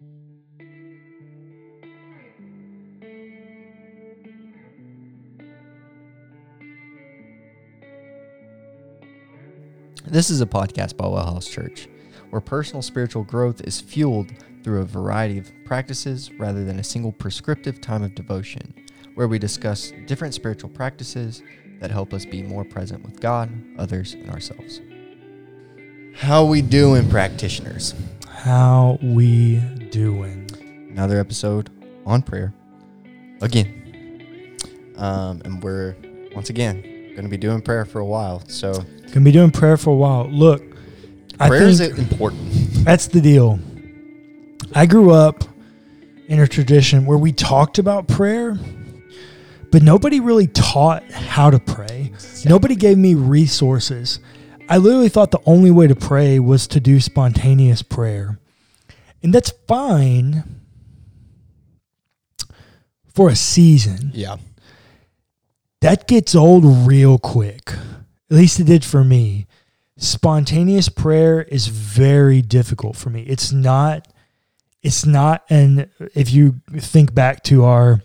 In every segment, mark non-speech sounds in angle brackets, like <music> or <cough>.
This is a podcast by Well House Church, where personal spiritual growth is fueled through a variety of practices rather than a single prescriptive time of devotion, where we discuss different spiritual practices that help us be more present with God, others, and ourselves. How we doing, practitioners? How we doing? Another episode on prayer again. Um, and we're once again going to be doing prayer for a while. So Gonna be doing prayer for a while. Look, prayer I is important. that's the deal. I grew up in a tradition where we talked about prayer, but nobody really taught how to pray. Nobody gave me resources. I literally thought the only way to pray was to do spontaneous prayer. And that's fine for a season. Yeah. that gets old real quick. At least it did for me. Spontaneous prayer is very difficult for me. It's not it's not and if you think back to our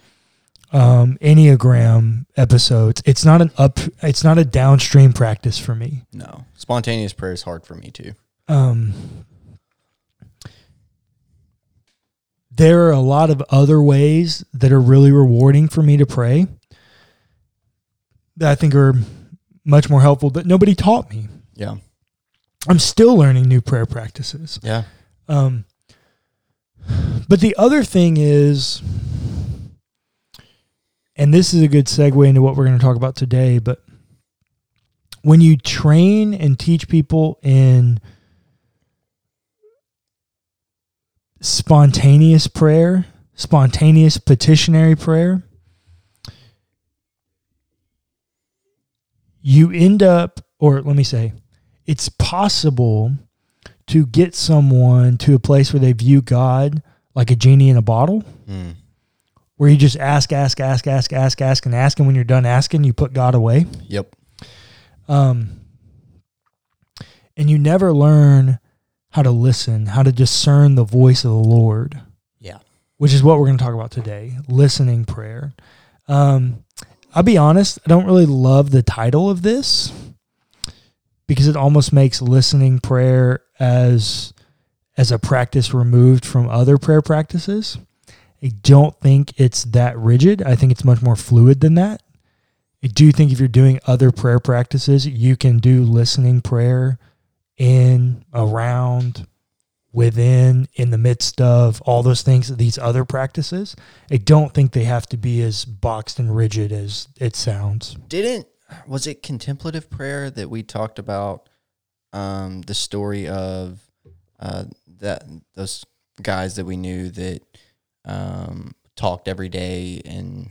um, Enneagram episodes, it's not an up it's not a downstream practice for me. No. Spontaneous prayer is hard for me too. Um, there are a lot of other ways that are really rewarding for me to pray that I think are much more helpful that nobody taught me. Yeah. I'm still learning new prayer practices. Yeah. Um, but the other thing is, and this is a good segue into what we're going to talk about today, but when you train and teach people in spontaneous prayer, spontaneous petitionary prayer, you end up, or let me say, it's possible to get someone to a place where they view God like a genie in a bottle, Mm. where you just ask, ask, ask, ask, ask, ask, and ask, and when you're done asking, you put God away. Yep. Um, and you never learn how to listen, how to discern the voice of the Lord, Yeah. which is what we're going to talk about today listening prayer. Um, I'll be honest, I don't really love the title of this because it almost makes listening prayer as as a practice removed from other prayer practices. I don't think it's that rigid. I think it's much more fluid than that. I do think if you're doing other prayer practices, you can do listening prayer in, around, within, in the midst of all those things, these other practices. I don't think they have to be as boxed and rigid as it sounds. Didn't was it contemplative prayer that we talked about um the story of uh that those guys that we knew that um talked every day and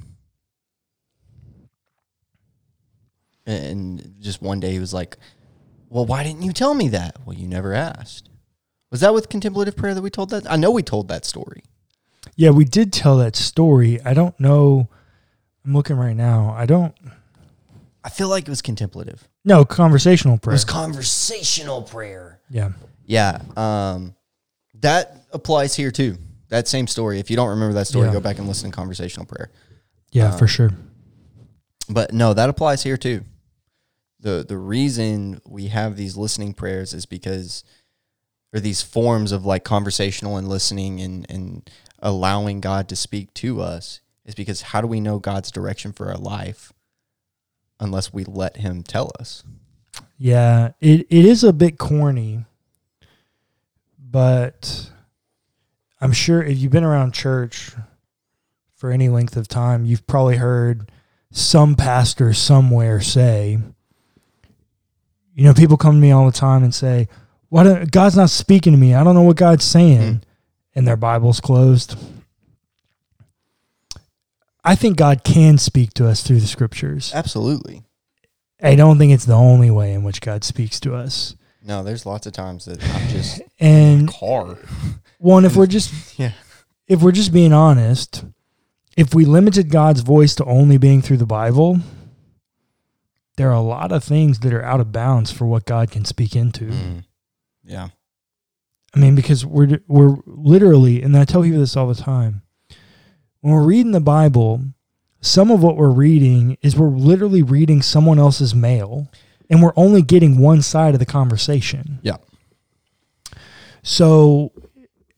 and just one day he was like, "Well, why didn't you tell me that?" Well, you never asked. Was that with contemplative prayer that we told that? I know we told that story. Yeah, we did tell that story. I don't know. I'm looking right now. I don't. I feel like it was contemplative. No, conversational prayer. It was conversational prayer. yeah. Yeah. Um, that applies here too. That same story. If you don't remember that story, Yeah. go back and listen to conversational prayer. Yeah, for Um, sure. But no, that applies here too. The the reason we have these listening prayers is because or these forms of like conversational and listening and, and allowing God to speak to us is because how do we know God's direction for our life unless we let him tell us? Yeah, it, it is a bit corny, but I'm sure if you've been around church for any length of time, you've probably heard some pastor somewhere say, you know, people come to me all the time and say, "Why don't God's not speaking to me? I don't know what God's saying," Mhm. and their Bible's closed. I think God can speak to us through the scriptures. Absolutely. I don't think it's the only way in which God speaks to us. No, there's lots of times that I'm just <laughs> And car. <laughs> one, if we're just Yeah. if we're just being honest, if we limited God's voice to only being through the Bible, there are a lot of things that are out of bounds for what God can speak into. Mm. Yeah. I mean, because we're we're literally, and I tell people this all the time. When we're reading the Bible, some of what we're reading is we're literally reading someone else's mail, and we're only getting one side of the conversation. Yeah. So,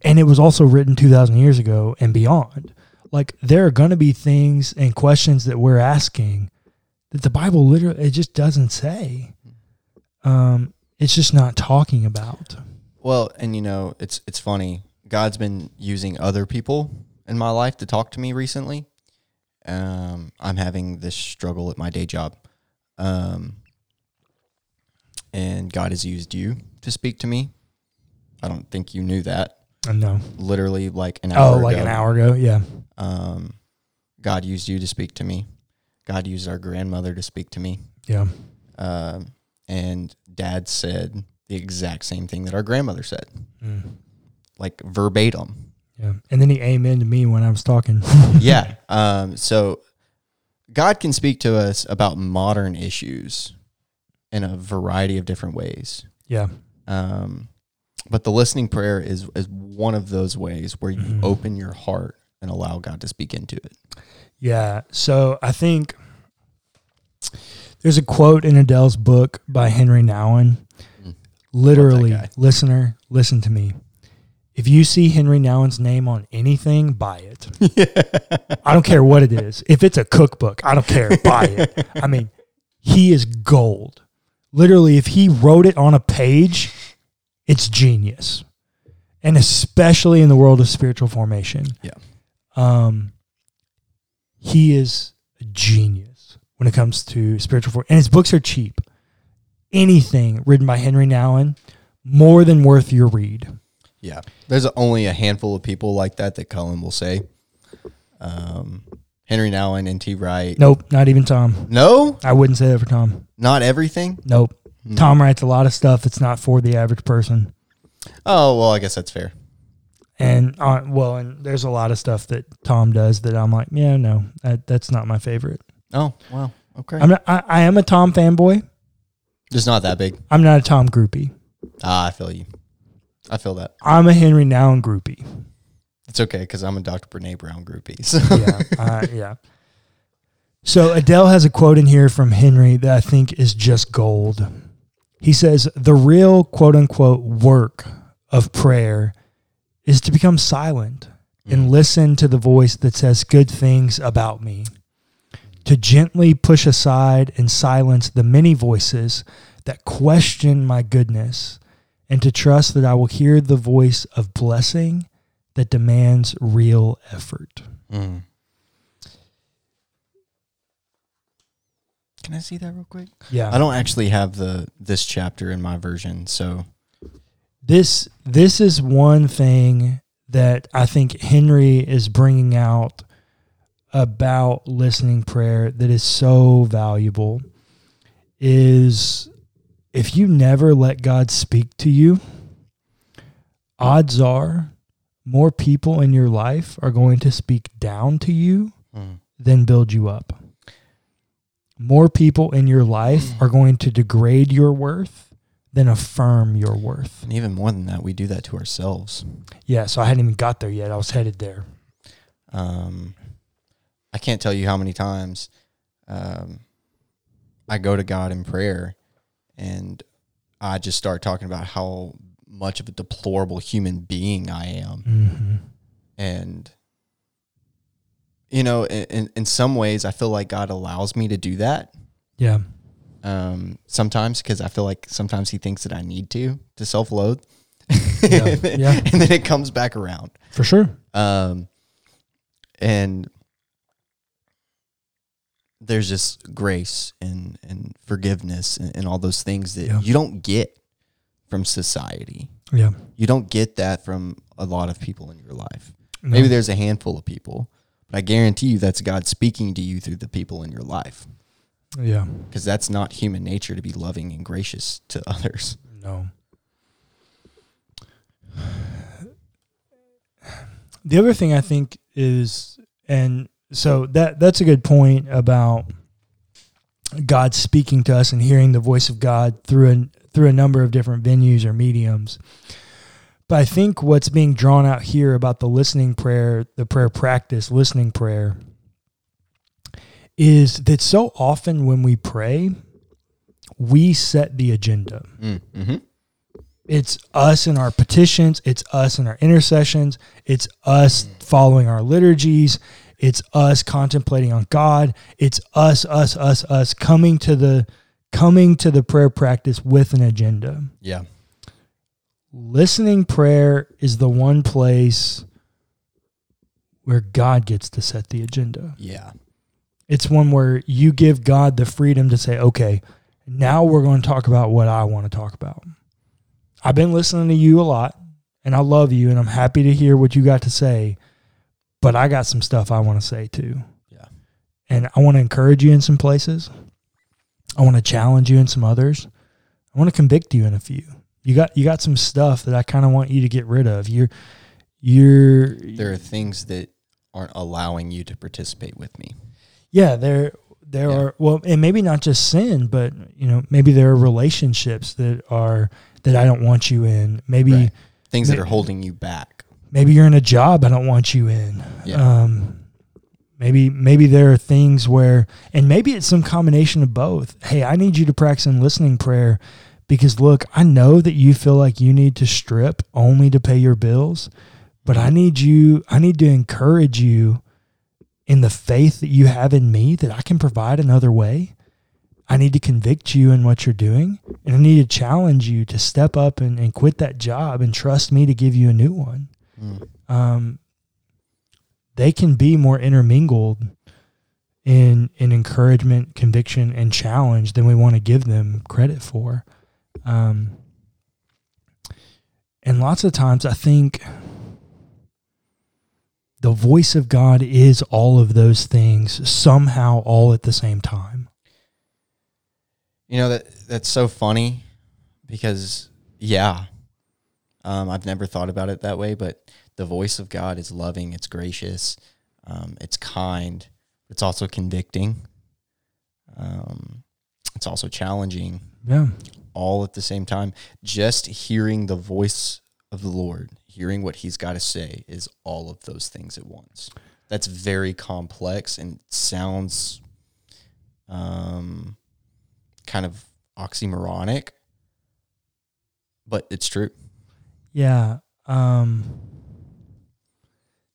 and it was also written two thousand years ago and beyond. Like there are going to be things and questions that we're asking that the Bible literally it just doesn't say. Um, it's just not talking about. Well, and you know, it's it's funny. God's been using other people in my life to talk to me recently. Um, I'm having this struggle at my day job. Um, and God has used you to speak to me. I don't think you knew that. I know. Literally like an hour Oh, like ago. an hour ago. Yeah. Um, God used you to speak to me. God used our grandmother to speak to me. Yeah. Um, and dad said the exact same thing that our grandmother said, Mm. like verbatim. Yeah. And then he amen to me when I was talking. <laughs> yeah. <laughs> Um, so God can speak to us about modern issues in a variety of different ways. yeah. Um, but the listening prayer is is one of those ways where you Mhm. open your heart and allow God to speak into it. Yeah. So I think there's a quote in Adele's book by Henry Nouwen. Mm. Literally, listener, listen to me. If you see Henry Nouwen's name on anything, buy it. Yeah. <laughs> I don't care what it is. If it's a cookbook, I don't care. Buy it. I mean, he is gold. Literally, if he wrote it on a page, it's genius. And especially in the world of spiritual formation. Yeah. Um, he is a genius when it comes to spiritual form. And his books are cheap. Anything written by Henry Nouwen, more than worth your read. Yeah. There's only a handful of people like that that Cullen will say. Um, Henry Nouwen, T. Wright. Nope, not even Tom. No, I wouldn't say that for Tom. not everything. Nope. Hmm. Tom writes a lot of stuff that's not for the average person. Oh well, I guess that's fair. And uh, well, and there's a lot of stuff that Tom does that I'm like, yeah, no, that, that's not my favorite. Oh wow, okay. I'm not, I, I am a Tom fanboy. Just not that big. I'm not a Tom groupie. Ah, I feel you. I feel that. I'm a Henry Nouwen groupie. It's okay because I'm a Dr. Brene Brown groupie. So. yeah, uh, <laughs> yeah. So Adele has a quote in here from Henry that I think is just gold. He says, "The real quote unquote work of prayer is to become silent and listen to the voice that says good things about me, to gently push aside and silence the many voices that question my goodness, and to trust that I will hear the voice of blessing that demands real effort." Mm. Can I see that real quick? Yeah. I don't actually have the this chapter in my version, so this this is one thing that I think Henry is bringing out about listening prayer that is so valuable is if you never let God speak to you odds are more people in your life are going to speak down to you mm. than build you up more people in your life are going to degrade your worth than affirm your worth and even more than that, we do that to ourselves. Yeah, so I hadn't even got there yet. I was headed there. Um, I can't tell you how many times um, I go to God in prayer and I just start talking about how much of a deplorable human being I am. Mm-hmm. And, you know, in, in some ways, I feel like God allows me to do that Yeah, um, sometimes because I feel like sometimes He thinks that I need to, to self loathe. Yeah, <laughs> and, then, yeah. <laughs> and then it comes back around. for sure. Um, and there's just grace and, and forgiveness and, and all those things that Yeah. you don't get from society. Yeah, You don't get that from a lot of people in your life. No. Maybe there's a handful of people, but I guarantee you that's God speaking to you through the people in your life yeah, because that's not human nature to be loving and gracious to others. no. The other thing I think is, and so that that's a good point about God speaking to us and hearing the voice of God through a through a number of different venues or mediums. But I think what's being drawn out here about the listening prayer, the prayer practice, listening prayer, is that so often when we pray, we set the agenda. Mm, hmm It's us in our petitions, it's us in our intercessions, it's us following our liturgies, it's us contemplating on God, it's us, us, us, us coming to the coming to the prayer practice with an agenda. Yeah. Listening prayer is the one place where God gets to set the agenda. Yeah. It's one where you give God the freedom to say, okay, now we're going to talk about what I want to talk about. I've been listening to you a lot and I love you and I'm happy to hear what you got to say, but I got some stuff I want to say too. Yeah. And I want to encourage you in some places. I want to challenge you in some others. I want to convict you in a few. You got you got some stuff that I kind of want you to get rid of. You're you're There are things that aren't allowing you to participate with me. Yeah, there there Yeah. are well, and maybe not just sin, but you know, maybe there are relationships that are that I don't want you in. Maybe Right. Things that are holding you back. maybe you're in a job I don't want you in. Yeah. Um maybe maybe there are things where and maybe it's some combination of both. Hey, I need you to practice in listening prayer because look, I know that you feel like you need to strip only to pay your bills, but I need you I need to encourage you in the faith that you have in me that I can provide another way. I need to convict you in what you're doing, and I need to challenge you to step up and, and quit that job and trust me to give you a new one. Mm. Um, they can be more intermingled in in encouragement, conviction, and challenge than we want to give them credit for. Um, and lots of times, I think the voice of God is all of those things somehow, all at the same time. You know that that's so funny because yeah, um, I've never thought about it that way. But the voice of God is loving, it's gracious, um, it's kind, it's also convicting, um, it's also challenging, Yeah, all at the same time. Just hearing the voice of the Lord, hearing what He's got to say, is all of those things at once. That's very complex and sounds um, kind of oxymoronic, but it's true. yeah. Um,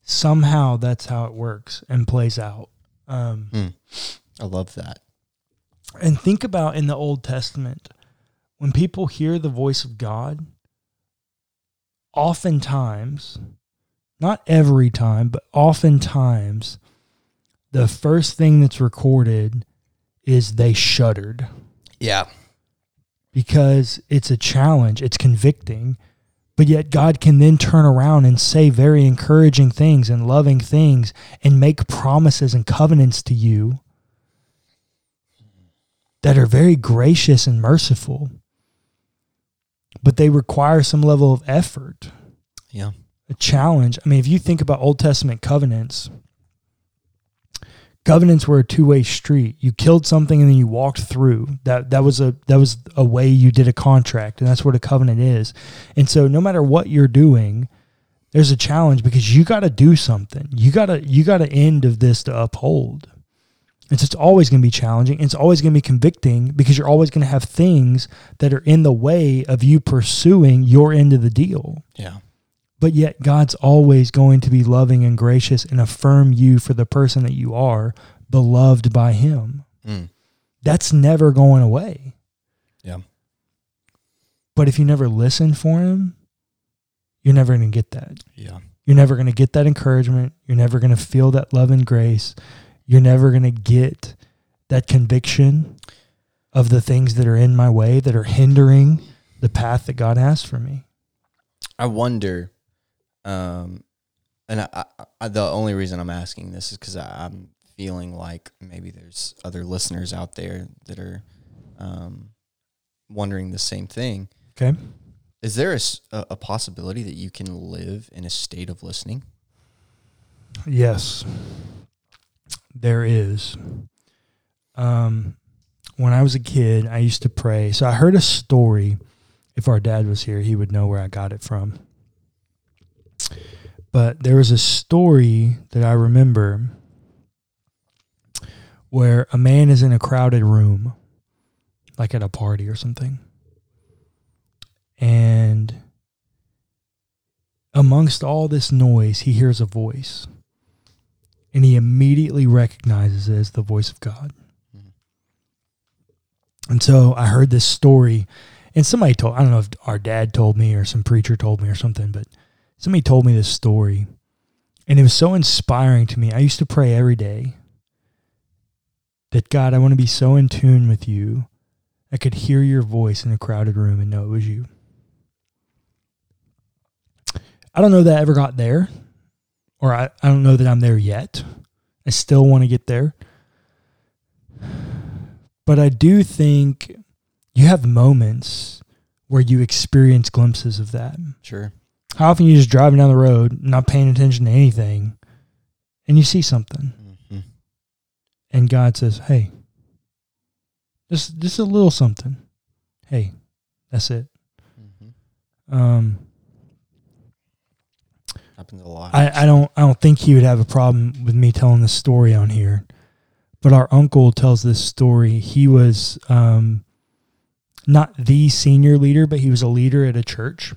somehow that's how it works and plays out. Um, I love that. And think about in the Old Testament, when people hear the voice of God, oftentimes, not every time, but oftentimes, the first thing that's recorded is they shuddered Yeah. because it's a challenge, it's convicting. But yet, God can then turn around and say very encouraging things and loving things and make promises and covenants to you that are very gracious and merciful. But they require some level of effort, Yeah. a challenge. I mean, if you think about Old Testament covenants, covenants were a two-way street. You killed something and then you walked through. That that was a that was a way you did a contract, and that's what a covenant is. And so no matter what you're doing, there's a challenge because you got to do something. You got to you got an end of this to uphold. It's always going to be challenging. It's always going to be convicting because you're always going to have things that are in the way of you pursuing your end of the deal. Yeah. But yet, God's always going to be loving and gracious and affirm you for the person that you are, beloved by Him. Mm. That's never going away. Yeah. But if you never listen for Him, you're never going to get that. Yeah. You're never going to get that encouragement. You're never going to feel that love and grace. You're never going to get that conviction of the things that are in my way that are hindering the path that God has for me. I wonder, um, and I, I, the only reason I'm asking this is because I'm feeling like maybe there's other listeners out there that are um, wondering the same thing. Okay. Is there a possibility that you can live in a state of listening? Yes, there is. Um, when I was a kid, I used to pray. So I heard a story. If our dad was here, he would know where I got it from. but there was a story that I remember where a man is in a crowded room, like at a party or something. And amongst all this noise, he hears a voice. And he immediately recognizes it as the voice of God. Mhm. And so I heard this story, and somebody told, I don't know if our dad told me or some preacher told me or something, but somebody told me this story. And it was so inspiring to me. I used to pray every day that God, I want to be so in tune with you. I could hear your voice in a crowded room and know it was you. I don't know that I ever got there, or I, I don't know that I'm there yet. I still want to get there. But I do think you have moments where you experience glimpses of that. Sure. How often you just driving down the road, not paying attention to anything, and you see something, hmm and God says, "Hey, just just a little something. Hey, that's it." hmm Um, Happens a lot. I, I don't I don't think he would have a problem with me telling this story on here. But our uncle tells this story. He was um, not the senior leader, but he was a leader at a church.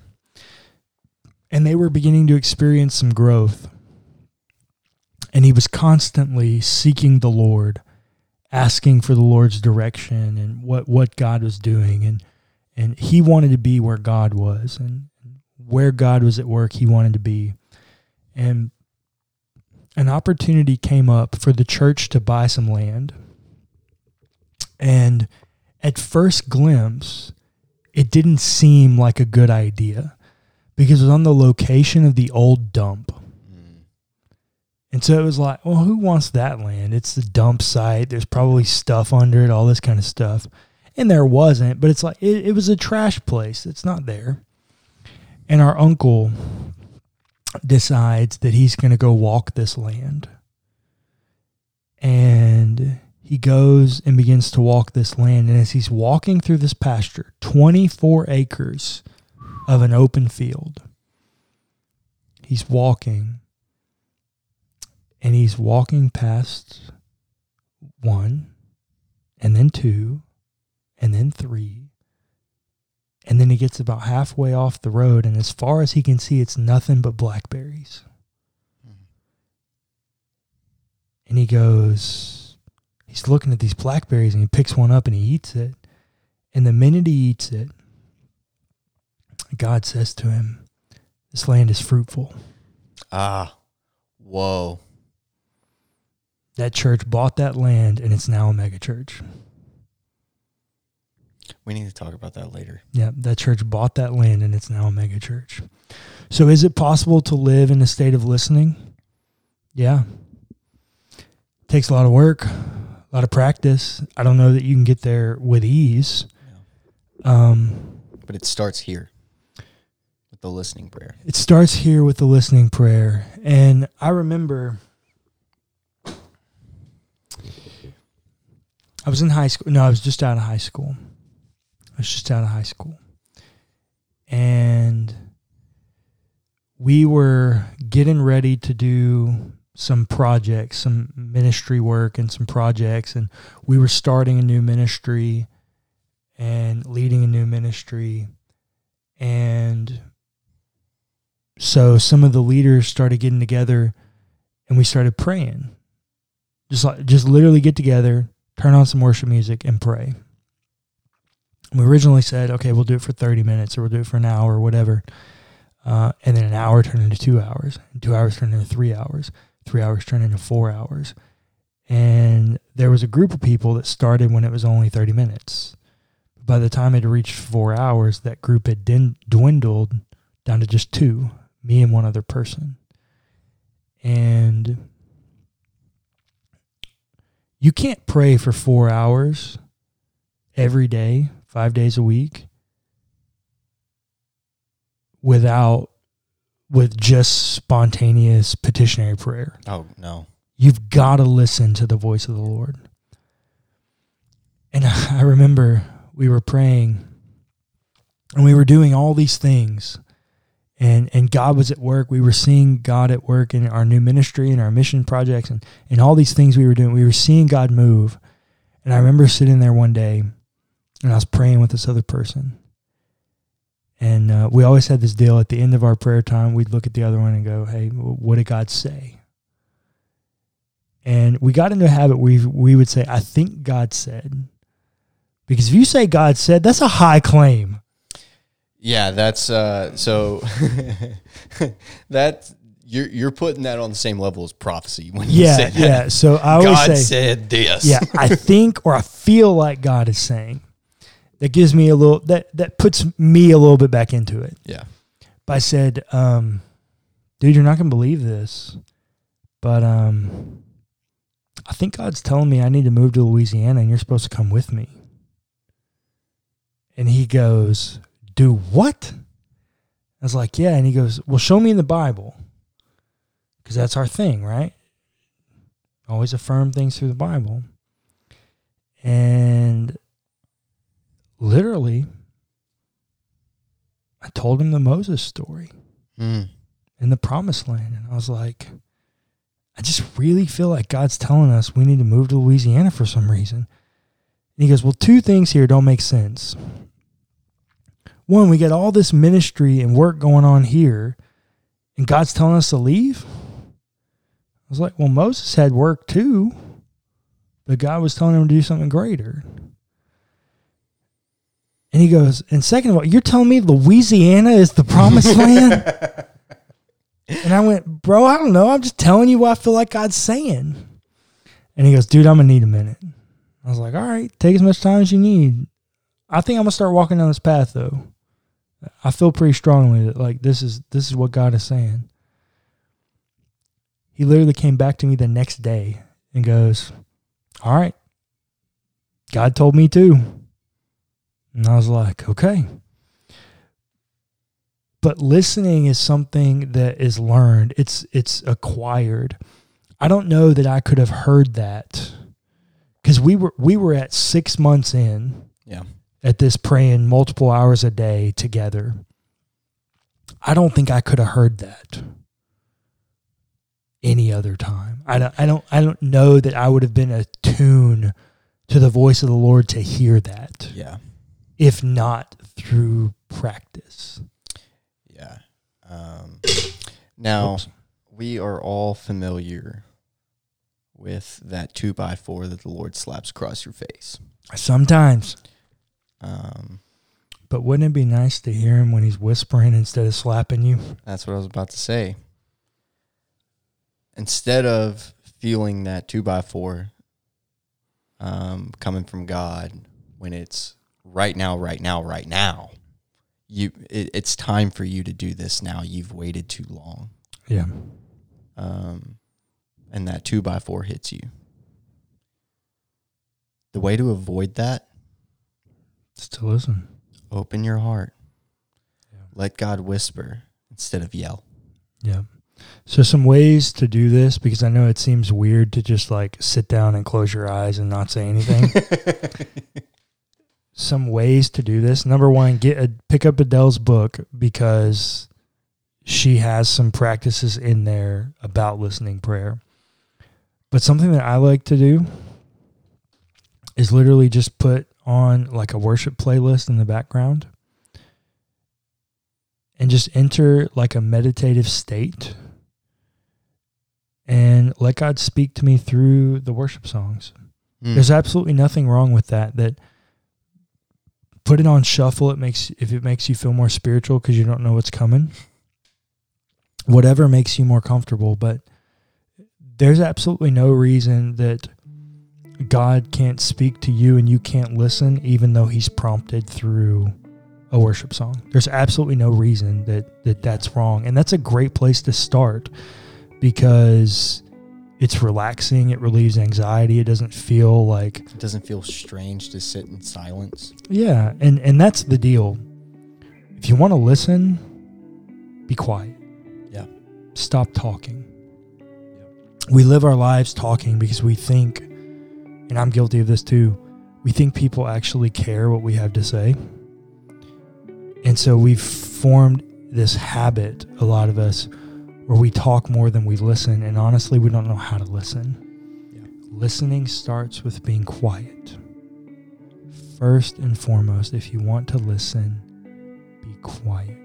And they were beginning to experience some growth. And he was constantly seeking the Lord, asking for the Lord's direction and what, what God was doing. And and he wanted to be where God was and where God was at work, he wanted to be and an opportunity came up for the church to buy some land. And at first glimpse, it didn't seem like a good idea because it was on the location of the old dump. And so it was like, well, who wants that land? It's the dump site. There's probably stuff under it, all this kind of stuff. And there wasn't, but it's like, it, it was a trash place. It's not there. And our uncle decides that he's going to go walk this land. And he goes and begins to walk this land. And as he's walking through this pasture, 24 acres of an open field, he's walking and he's walking past one and then two and then three and then he gets about halfway off the road, and as far as he can see, it's nothing but blackberries. Mhm. And he goes, he's looking at these blackberries, and he picks one up and he eats it. And the minute he eats it, God says to him, This land is fruitful. Ah. Whoa. That church bought that land, and it's now a megachurch. We need to talk about that later. Yeah, that church bought that land and it's now a mega church. So is it possible to live in a state of listening? Yeah. It Takes a lot of work, a lot of practice. I don't know that you can get there with ease. Um, But it starts here with the listening prayer. it starts here with the listening prayer. And I remember I was in high school. No, I was just out of high school. I was just out of high school. And we were getting ready to do some projects, some ministry work and some projects. And we were starting a new ministry and leading a new ministry. And so some of the leaders started getting together and we started praying. Just like just literally get together, turn on some worship music and pray. We originally said, okay, we'll do it for 30 minutes or we'll do it for an hour or whatever. Uh, and then an hour turned into two hours. Two hours turned into three hours. Three hours turned into four hours. And there was a group of people that started when it was only 30 minutes. By the time it reached four hours, that group had din- dwindled down to just two me and one other person. And you can't pray for four hours every day, five days a week, without with just spontaneous petitionary prayer. Oh no. You've got to listen to the voice of the Lord. And <laughs> I remember we were praying and we were doing all these things. and and God was at work. We were seeing God at work in our new ministry and our mission projects and and all these things we were doing. We were seeing God move. And I remember sitting there one day, and I was praying with this other person. And uh, we always had this deal at the end of our prayer time. We'd look at the other one and go, "Hey, what did God say?" And we got into a habit we we would say, "I think God said," because if you say God said, that's a high claim. Yeah, that's uh, so <laughs> that you're you're putting that on the same level as prophecy when you Yeah, say that. yeah. So I always God say, said this. yeah, I think or I feel like God is saying. That gives me a little that that puts me a little bit back into it. yeah. But I said, um, dude, you're not gonna believe this, but um, I think God's telling me I need to move to Louisiana, and you're supposed to come with me. And he goes, "Do what?" I was like, "Yeah." And he goes, "Well, show me in the Bible, because that's our thing, right? Always affirm things through the Bible." And literally, I told him the Moses story Mm. in the promised land. And I was like, I just really feel like God's telling us we need to move to Louisiana for some reason. And he goes, Well, two things here don't make sense. One, we got all this ministry and work going on here, and God's telling us to leave. I was like, Well, Moses had work too, but God was telling him to do something greater. And he goes, and second of all, you're telling me Louisiana is the promised <laughs> land? And I went, bro, I don't know. I'm just telling you what I feel like God's saying. And he goes, dude, I'm gonna need a minute. I was like, all right, take as much time as you need. I think I'm gonna start walking down this path though. I feel pretty strongly that like this is this is what God is saying. He literally came back to me the next day and goes, All right. God told me to. And I was like, okay. But listening is something that is learned. It's it's acquired. I don't know that I could have heard that because we were we were at six months in Yeah. at this praying multiple hours a day together. I don't think I could have heard that any other time. I don't I don't I don't know that I would have been attuned to the voice of the Lord to hear that Yeah. If not through practice. Yeah. Um, now Oops. we are all familiar with that two by four that the Lord slaps across your face. Sometimes, Um, but wouldn't it be nice to hear him when he's whispering instead of slapping you? that's what I was about to say. Instead of feeling that two by four um, coming from God when it's right now, right now, right now, you it, it's time for you to do this now. You've waited too long. Yeah. um, and that two by four hits you. The way to avoid that, Just to listen. open your heart. Yeah. Let God whisper instead of yell. Yeah. So some ways to do this because I know it seems weird to just like sit down and close your eyes and not say anything. <laughs> some ways to do this. Number one, get a pick up Adele's book because she has some practices in there about listening prayer. But something that I like to do is literally just put on like a worship playlist in the background and just enter like a meditative state and let God speak to me through the worship songs. Mm. There's absolutely nothing wrong with that. That put it on shuffle. It makes if it makes you feel more spiritual because you don't know what's coming. Whatever makes you more comfortable, but there's absolutely no reason that God can't speak to you and you can't listen, even though He's prompted through a worship song. There's absolutely no reason that that that's wrong, and that's a great place to start because it's relaxing. It relieves anxiety. It doesn't feel like it doesn't feel strange to sit in silence. yeah, and and that's the deal. If you want to listen, be quiet. Yeah. Stop talking. We live our lives talking because we think, and I'm guilty of this too. We think people actually care what we have to say. And so we've formed this habit, a lot of us, where we talk more than we listen, and honestly, we don't know how to listen. Yeah. Listening starts with being quiet. First and foremost, if you want to listen, be quiet.